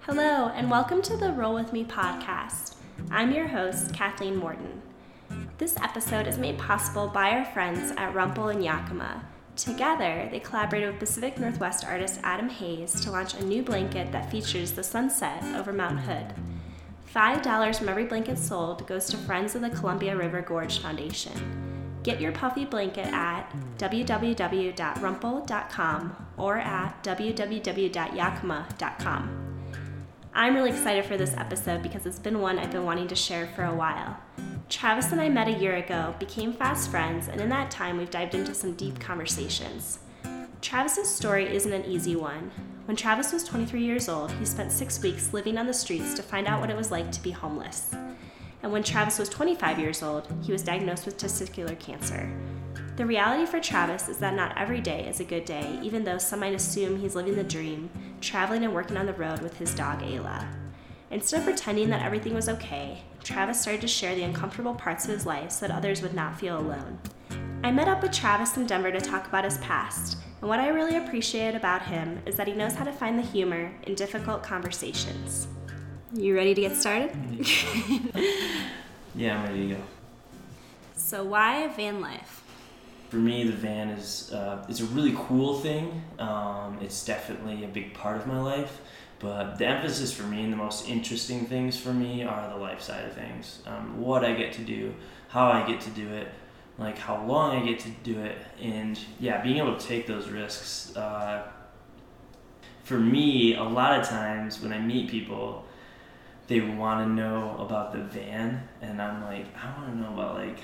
Hello, and welcome to the Roll With Me podcast. I'm your host, Kathleen Morton. This episode is made possible by our friends at Rumpl and Yakima. Together, they collaborated with Pacific Northwest artist Adam Hayes to launch a new blanket that features the sunset over Mount Hood. $5 from every blanket sold goes to Friends of the Columbia River Gorge Foundation. Get your puffy blanket at www.rumpl.com or at www.yakima.com. I'm really excited for this episode because it's been one I've been wanting to share for a while. Travis and I met a year ago, became fast friends, and in that time we've dived into some deep conversations. Travis's story isn't an easy one. When Travis was 23 years old, he spent six weeks living on the streets to find out what it was like to be homeless. And when Travis was 25 years old, he was diagnosed with testicular cancer. The reality for Travis is that not every day is a good day, even though some might assume he's living the dream, traveling and working on the road with his dog Ayla. Instead of pretending that everything was okay, Travis started to share the uncomfortable parts of his life so that others would not feel alone. I met up with Travis in Denver to talk about his past, and what I really appreciate about him is that he knows how to find the humor in difficult conversations. You ready to get started? yeah, I'm ready to go. So, why van life? For me, the van is uh, it's a really cool thing. Um, it's definitely a big part of my life. But the emphasis for me and the most interesting things for me are the life side of things. Um, what I get to do, how I get to do it, like how long I get to do it, and yeah, being able to take those risks. Uh, for me, a lot of times when I meet people, they want to know about the van, and I'm like, I want to know about like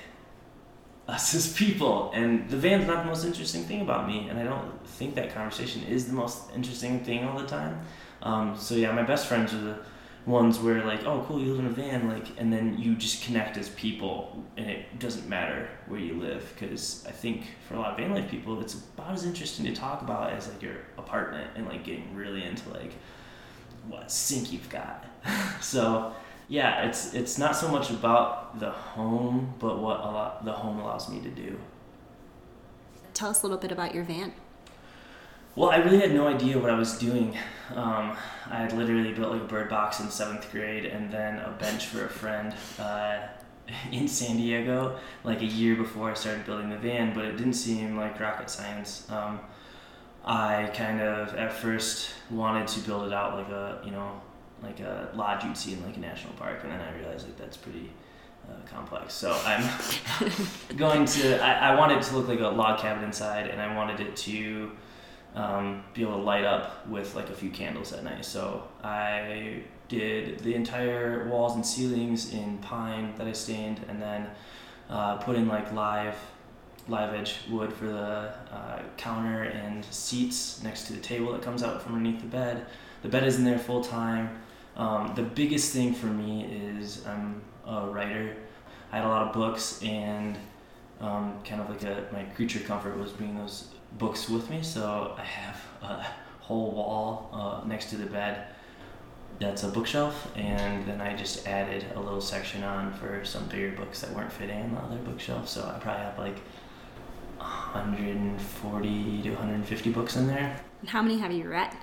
us as people. And the van's not the most interesting thing about me, and I don't think that conversation is the most interesting thing all the time. Um, so yeah, my best friends are the ones where like, oh, cool, you live in a van, like, and then you just connect as people, and it doesn't matter where you live, because I think for a lot of van life people, it's about as interesting to talk about as like your apartment and like getting really into like what sink you've got. so yeah, it's it's not so much about the home, but what a lot the home allows me to do. Tell us a little bit about your van. Well, I really had no idea what I was doing. Um, I had literally built like a bird box in seventh grade, and then a bench for a friend uh, in San Diego, like a year before I started building the van. But it didn't seem like rocket science. Um, I kind of at first wanted to build it out like a you know like a lodge you'd see in like a national park, and then I realized like that's pretty uh, complex. So I'm going to. I, I wanted it to look like a log cabin inside, and I wanted it to um, be able to light up with like a few candles at night. So I did the entire walls and ceilings in pine that I stained, and then uh, put in like live live edge wood for the uh, counter and seats next to the table that comes out from underneath the bed. The bed is in there full time. Um, the biggest thing for me is I'm a writer. I had a lot of books, and um, kind of like a, my creature comfort was bringing those books with me. So I have a whole wall uh, next to the bed that's a bookshelf, and then I just added a little section on for some bigger books that weren't fitting in the other bookshelf. So I probably have like 140 to 150 books in there. How many have you read?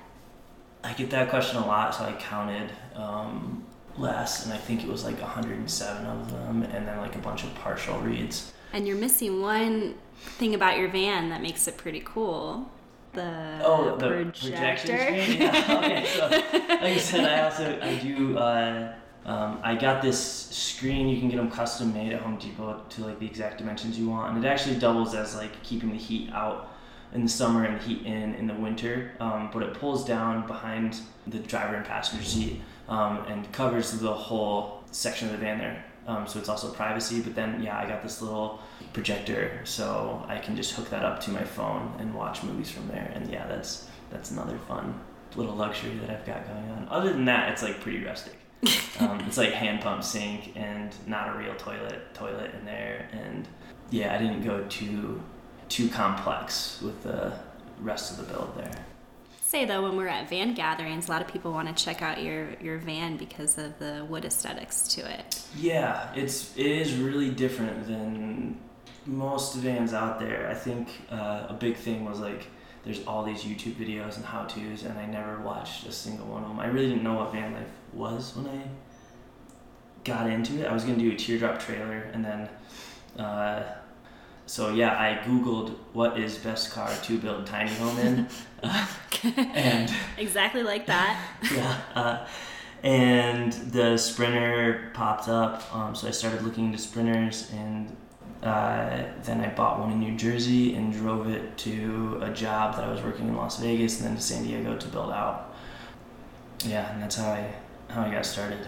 I get that question a lot, so I counted um, last, and I think it was like 107 of them, and then like a bunch of partial reads. And you're missing one thing about your van that makes it pretty cool. The oh the projector. projection. Yeah. okay, so like I said, I also I do. Uh, um, I got this screen. You can get them custom made at Home Depot to like the exact dimensions you want, and it actually doubles as like keeping the heat out in the summer and heat in in the winter. Um, but it pulls down behind the driver and passenger seat um, and covers the whole section of the van there. Um, so it's also privacy. But then, yeah, I got this little projector, so I can just hook that up to my phone and watch movies from there. And yeah, that's that's another fun little luxury that I've got going on. Other than that, it's like pretty rustic. um, it's like hand pump sink and not a real toilet toilet in there. And yeah, I didn't go too too complex with the rest of the build there. Say though, when we're at van gatherings, a lot of people want to check out your your van because of the wood aesthetics to it. Yeah, it's it is really different than most vans out there. I think uh, a big thing was like there's all these YouTube videos and how tos, and I never watched a single one of them. I really didn't know what van life was when I got into it. I was gonna do a teardrop trailer, and then, uh, so yeah, I googled what is best car to build tiny home in, and exactly like that. yeah. Uh, and the sprinter popped up um, so i started looking into sprinters and uh, then i bought one in new jersey and drove it to a job that i was working in las vegas and then to san diego to build out yeah and that's how i how i got started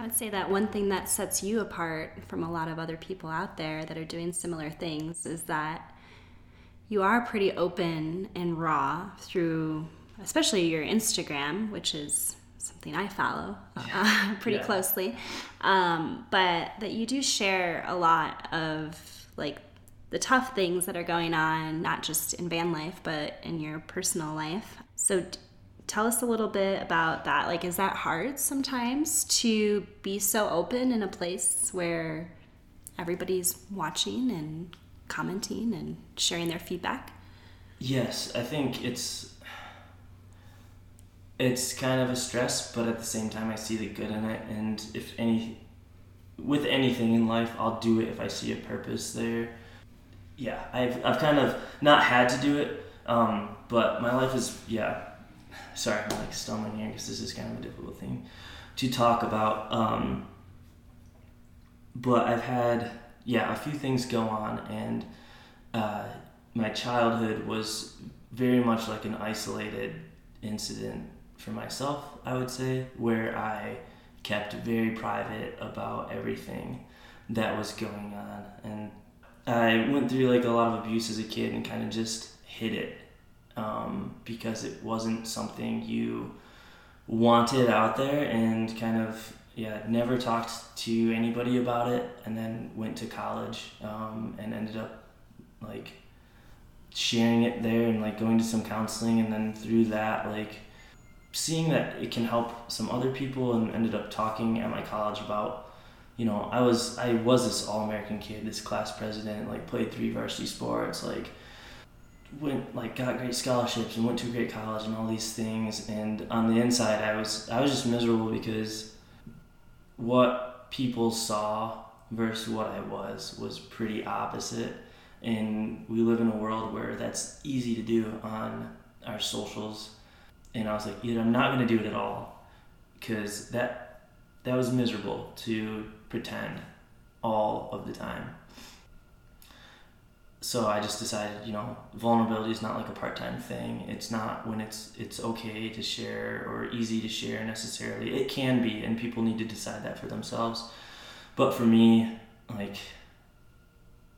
I would say that one thing that sets you apart from a lot of other people out there that are doing similar things is that you are pretty open and raw through, especially your Instagram, which is something I follow uh, pretty yeah. closely. Um, but that you do share a lot of like the tough things that are going on, not just in van life, but in your personal life. So, tell us a little bit about that. Like, is that hard sometimes to be so open in a place where everybody's watching and commenting and sharing their feedback? Yes, I think it's it's kind of a stress, but at the same time, I see the good in it. And if any, with anything in life, I'll do it if I see a purpose there. Yeah, I've I've kind of not had to do it, um, but my life is yeah sorry, I'm like stumbling here because this is kind of a difficult thing to talk about. Um, but I've had, yeah, a few things go on, and uh, my childhood was very much like an isolated incident for myself, I would say, where I kept very private about everything that was going on. And I went through like a lot of abuse as a kid and kind of just hid it um, because it wasn't something you wanted out there and kind of yeah never talked to anybody about it and then went to college um, and ended up like sharing it there and like going to some counseling and then through that like seeing that it can help some other people and ended up talking at my college about you know i was i was this all-american kid this class president like played three varsity sports like went like got great scholarships and went to a great college and all these things and on the inside I was I was just miserable because what people saw versus what I was was pretty opposite. And we live in a world where that's easy to do on our socials. And I was like either I'm not going to do it at all because that that was miserable to pretend all of the time so I just decided, you know, vulnerability is not like a part-time thing. It's not when it's it's okay to share or easy to share necessarily. It can be, and people need to decide that for themselves. But for me, like,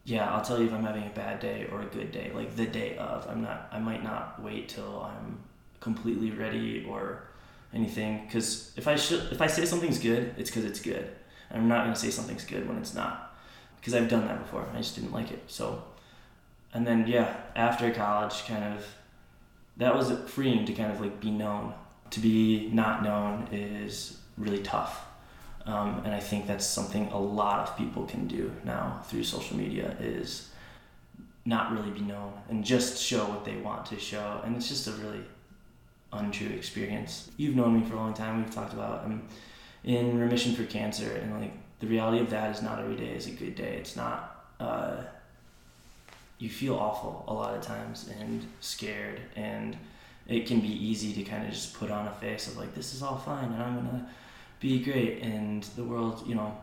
yeah, I'll tell you if I'm having a bad day or a good day. Like the day of, I'm not. I might not wait till I'm completely ready or anything. Because if I should, if I say something's good, it's because it's good. I'm not gonna say something's good when it's not. Because I've done that before. I just didn't like it. So and then yeah, after college, kind of that was freeing to kind of like be known. To be not known is really tough, um, and I think that's something a lot of people can do now through social media is not really be known and just show what they want to show, and it's just a really untrue experience. You've known me for a long time. We've talked about I'm in remission for cancer, and like the reality of that is not every day is a good day. It's not. Uh, you feel awful a lot of times and scared and it can be easy to kind of just put on a face of like this is all fine and i'm gonna be great and the world you know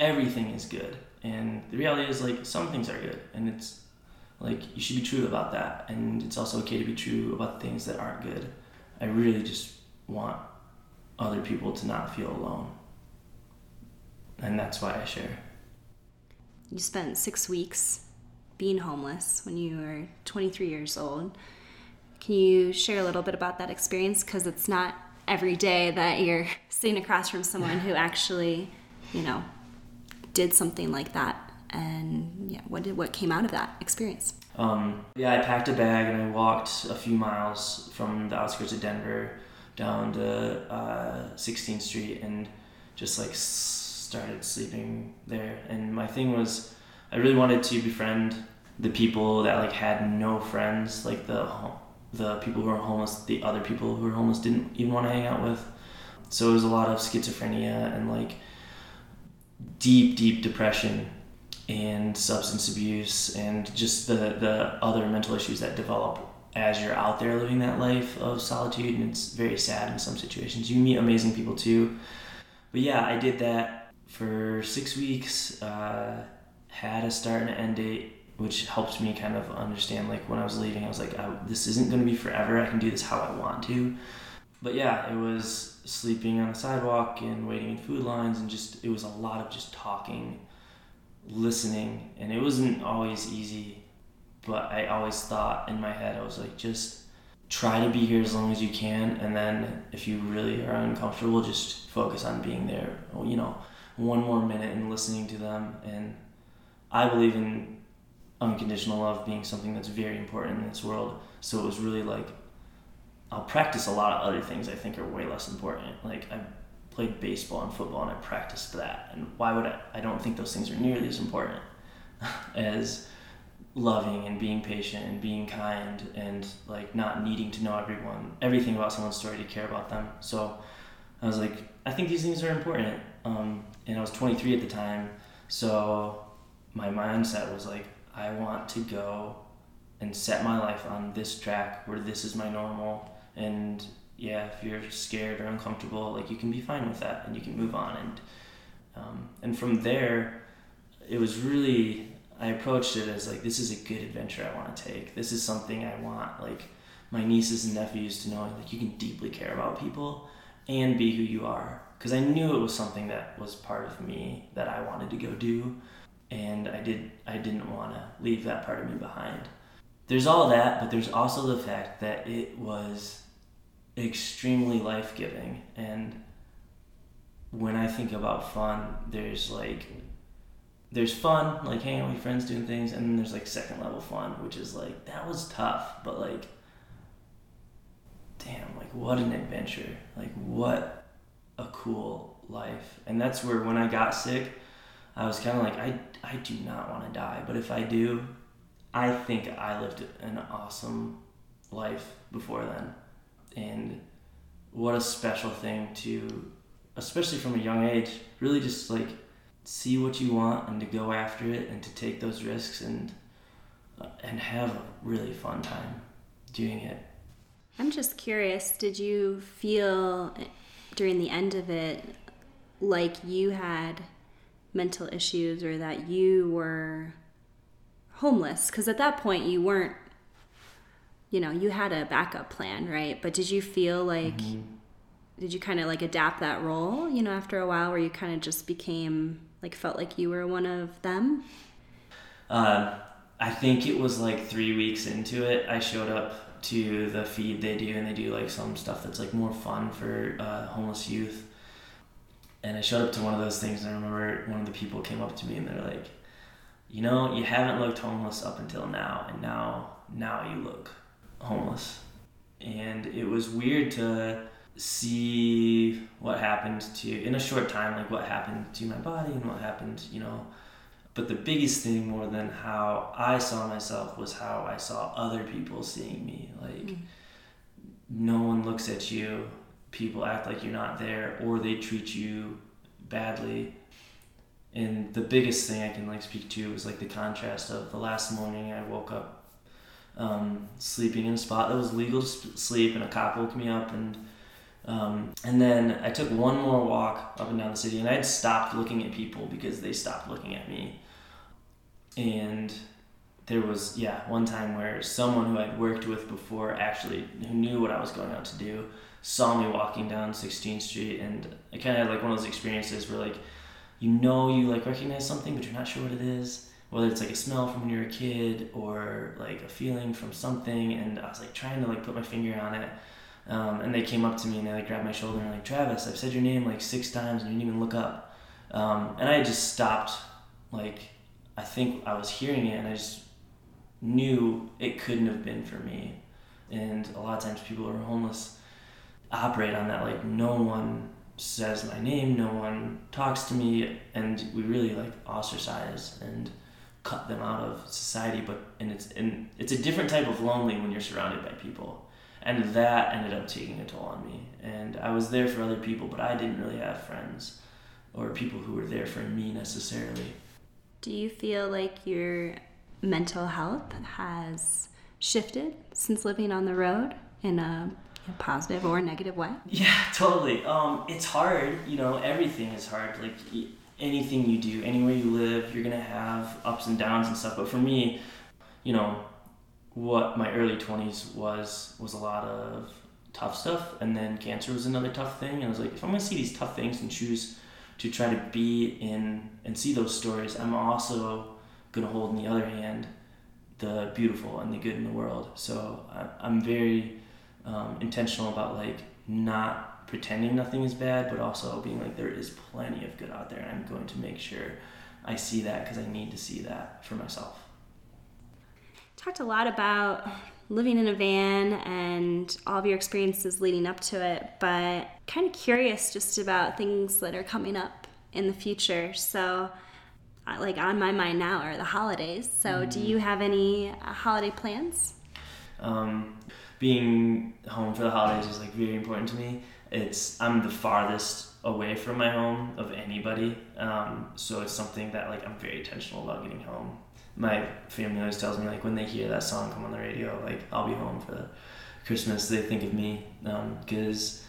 everything is good. And the reality is like some things are good and it's like you should be true about that and it's also okay to be true about things that aren't good. I really just want other people to not feel alone. And that's why i share. You spent six weeks being homeless when you were 23 years old. Can you share a little bit about that experience? Because it's not every day that you're sitting across from someone who actually, you know, did something like that. And yeah, what did what came out of that experience? Um, yeah, I packed a bag and I walked a few miles from the outskirts of Denver down to uh, 16th Street and just like started sleeping there. And my thing was, I really wanted to befriend the people that like had no friends, like the the people who were homeless, the other people who were homeless didn't even want to hang out with. So it was a lot of schizophrenia and like deep, deep depression and substance abuse and just the, the other mental issues that develop as you're out there living that life of solitude and it's very sad in some situations you meet amazing people too but yeah i did that for six weeks uh, had a start and an end date which helped me kind of understand like when i was leaving i was like I, this isn't going to be forever. I can do this how i want to. But yeah it was sleeping on the sidewalk and waiting in food lines and just it was a lot of just talking listening and it wasn't always easy but i always thought in my head i was like just try to be here as long as you can and then if you really are uncomfortable just focus on being there you know one more minute and listening to them and i believe in unconditional love being something that's very important in this world so it was really like i'll practice a lot of other things i think are way less important like i played baseball and football and I practiced that. And why would I? I don't think those things are nearly as important as loving and being patient and being kind and like not needing to know everyone, everything about someone's story to care about them. So I was like, I think these things are important. Um, and I was 23 at the time. So my mindset was like, I want to go and set my life on this track where this is my normal and yeah, if you're scared or uncomfortable, like you can be fine with that and you can move on. And um, and from there, it was really I approached it as like this is a good adventure I want to take. This is something I want like my nieces and nephews to know like you can deeply care about people and be who you are because I knew it was something that was part of me that I wanted to go do and I did I didn't want to leave that part of me behind. There's all that, but there's also the fact that it was extremely life giving. And when I think about fun, there's like there's fun, like hanging out with friends doing things, and then there's like second level fun, which is like that was tough, but like damn, like what an adventure. Like what a cool life. And that's where when I got sick, I was kind of like I I do not want to die, but if I do, I think I lived an awesome life before then. And what a special thing to especially from a young age really just like see what you want and to go after it and to take those risks and uh, and have a really fun time doing it. I'm just curious did you feel during the end of it like you had mental issues or that you were homeless because at that point you weren't you know, you had a backup plan, right? But did you feel like mm-hmm. did you kind of like adapt that role, you know, after a while where you kind of just became like felt like you were one of them? Uh, I think it was like three weeks into it. I showed up to the feed they do, and they do like some stuff that's like more fun for uh, homeless youth. And I showed up to one of those things, and I remember one of the people came up to me, and they're like, "You know, you haven't looked homeless up until now, and now now you look homeless. And it was weird to see what happened to, in a short time, like what happened to my body and what happened, you know. But the biggest thing, more than how I saw myself, was how I saw other people seeing me. Like, mm. no one looks at you, people act like you're not there, or they treat you badly. And the biggest thing I can like speak to is like the contrast of the last morning I woke up um, sleeping in a spot that was legal to sleep, and a cop woke me up, and um, and then I took one more walk up and down the city, and I had stopped looking at people because they stopped looking at me, and there was yeah one time where someone who I'd worked with before actually who knew what I was going out to do saw me walking down 16th Street, and I kind of had like one of those experiences where like you know you like recognize something, but you're not sure what it is. Whether it's like a smell from when you're a kid or like a feeling from something and i was like trying to like put my finger on it. Um, and they came up to me and they like grabbed my shoulder and like travis i've said your name like six times and you didn't even look up. Um, and i just stopped like i think i was hearing it and i just knew it couldn't have been for me. And a lot of times people who are homeless operate on that like no one says my name no one talks to me and we really like ostracize and cut them out of society. But and it's and it's a different type of lonely when you're surrounded by people, and that ended up taking a toll on me. And I was there for other people, but I didn't really have friends or people who were there for me necessarily. Do you feel like your mental health has shifted since living on the road in a, a positive or negative way? Yeah, totally. Um, it's hard. You know, everything is hard. Like anything you do, anywhere you live, you're gonna have ups and downs and stuff. But for me, you know, what my early twenties was was a lot of tough stuff, and then cancer was another tough thing. And I was like, if I'm gonna see these tough things and choose to try to be in and see those stories, I'm also gonna hold in the other hand the beautiful and the good in the world. So I, am very um, intentional about like not pretending nothing is bad, but also being like there is plenty of good out there, and I'm going to make sure I see that because I need to see that for myself. Talked a lot about living in a van and all of your experiences leading up to it, but kind of curious just about things that are coming up in the future. So like on my mind now are the holidays. So, mm-hmm. do you have any uh, holiday plans? Um, being home for the holidays is like very important to me. It's I'm the farthest away from my home of anybody, um, so it's something that like I'm very intentional about getting home. My family always tells me like when they hear that song come on the radio, like I'll be home for Christmas. They think of me because. Um,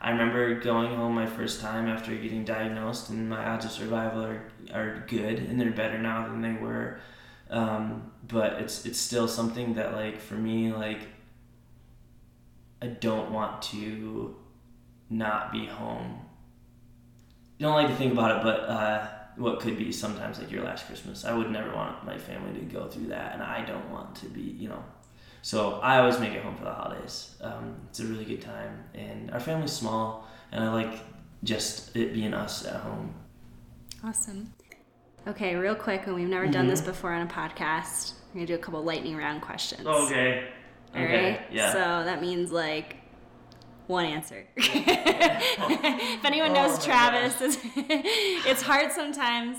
I remember going home my first time after getting diagnosed, and my odds of survival are, are good, and they're better now than they were. Um, but it's it's still something that like for me like I don't want to not be home. You don't like to think about it, but uh, what could be sometimes like your last Christmas. I would never want my family to go through that, and I don't want to be you know so I always make it home for the holidays. Um, it's a really good time, and our family's small, and I like just it being us at home. Awesome. Okay, real quick, and we've never mm-hmm. done this before on a podcast. We're gonna do a couple lightning round questions. Okay. All okay. right. Yeah. So that means like one answer. if anyone knows oh, Travis, it's, it's hard sometimes.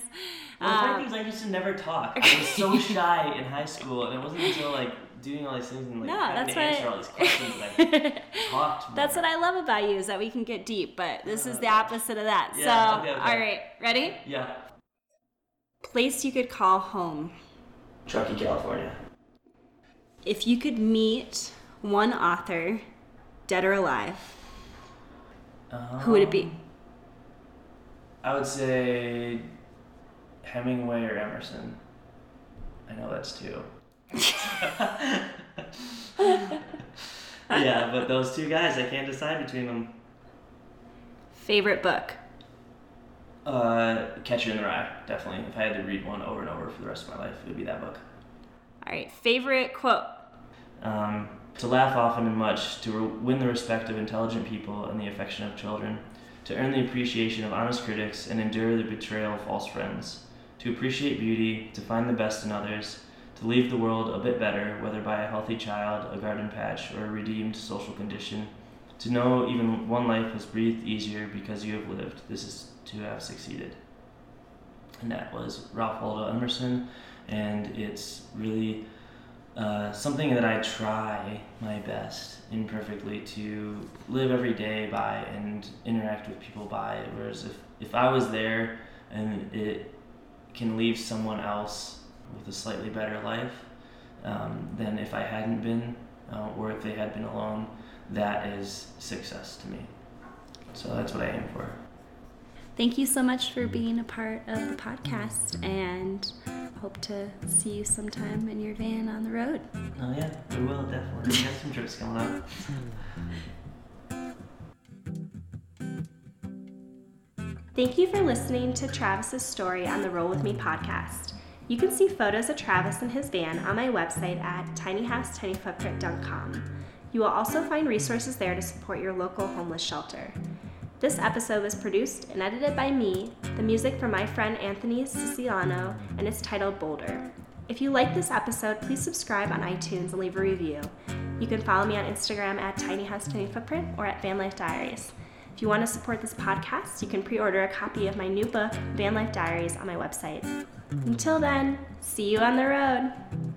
Well, the um, thing is, I used to never talk. I was so shy in high school, and it wasn't until like doing all these things and like no, that's to answer all these questions that I talked. That's what I love about you is that we can get deep, but this is the opposite of that. Yeah, so, okay, okay. all right, ready? Yeah. Place you could call home. Truckee, California. If you could meet one author, dead or alive, um, who would it be? I would say Hemingway or Emerson. I know that's two. yeah, but those two guys, I can't decide between them. Favorite book? Uh, Catcher in the Rye, definitely. If I had to read one over and over for the rest of my life, it would be that book. All right, favorite quote? Um, to laugh often and much, to re- win the respect of intelligent people and the affection of children, to earn the appreciation of honest critics and endure the betrayal of false friends, to appreciate beauty, to find the best in others, to leave the world a bit better, whether by a healthy child, a garden patch, or a redeemed social condition. To know even one life has breathed easier because you have lived. This is to have succeeded. And that was Ralph Waldo Emerson, and it's really uh, something that I try my best imperfectly to live every day by and interact with people by. Whereas if, if I was there and it can leave someone else with a slightly better life um, than if I hadn't been, uh, or if they had been alone. That is success to me. So that's what I aim for. Thank you so much for being a part of the podcast, and hope to see you sometime in your van on the road. Oh yeah, we will definitely. We got some trips coming up. Thank you for listening to Travis's story on the Roll With Me podcast. You can see photos of Travis and his van on my website at tinyhousetinyfootprint.com. You will also find resources there to support your local homeless shelter. This episode was produced and edited by me, the music from my friend Anthony Siciliano, and it's titled Boulder. If you like this episode, please subscribe on iTunes and leave a review. You can follow me on Instagram at Tiny House Tiny Footprint or at Van Life Diaries. If you want to support this podcast, you can pre order a copy of my new book, Van Life Diaries, on my website. Until then, see you on the road.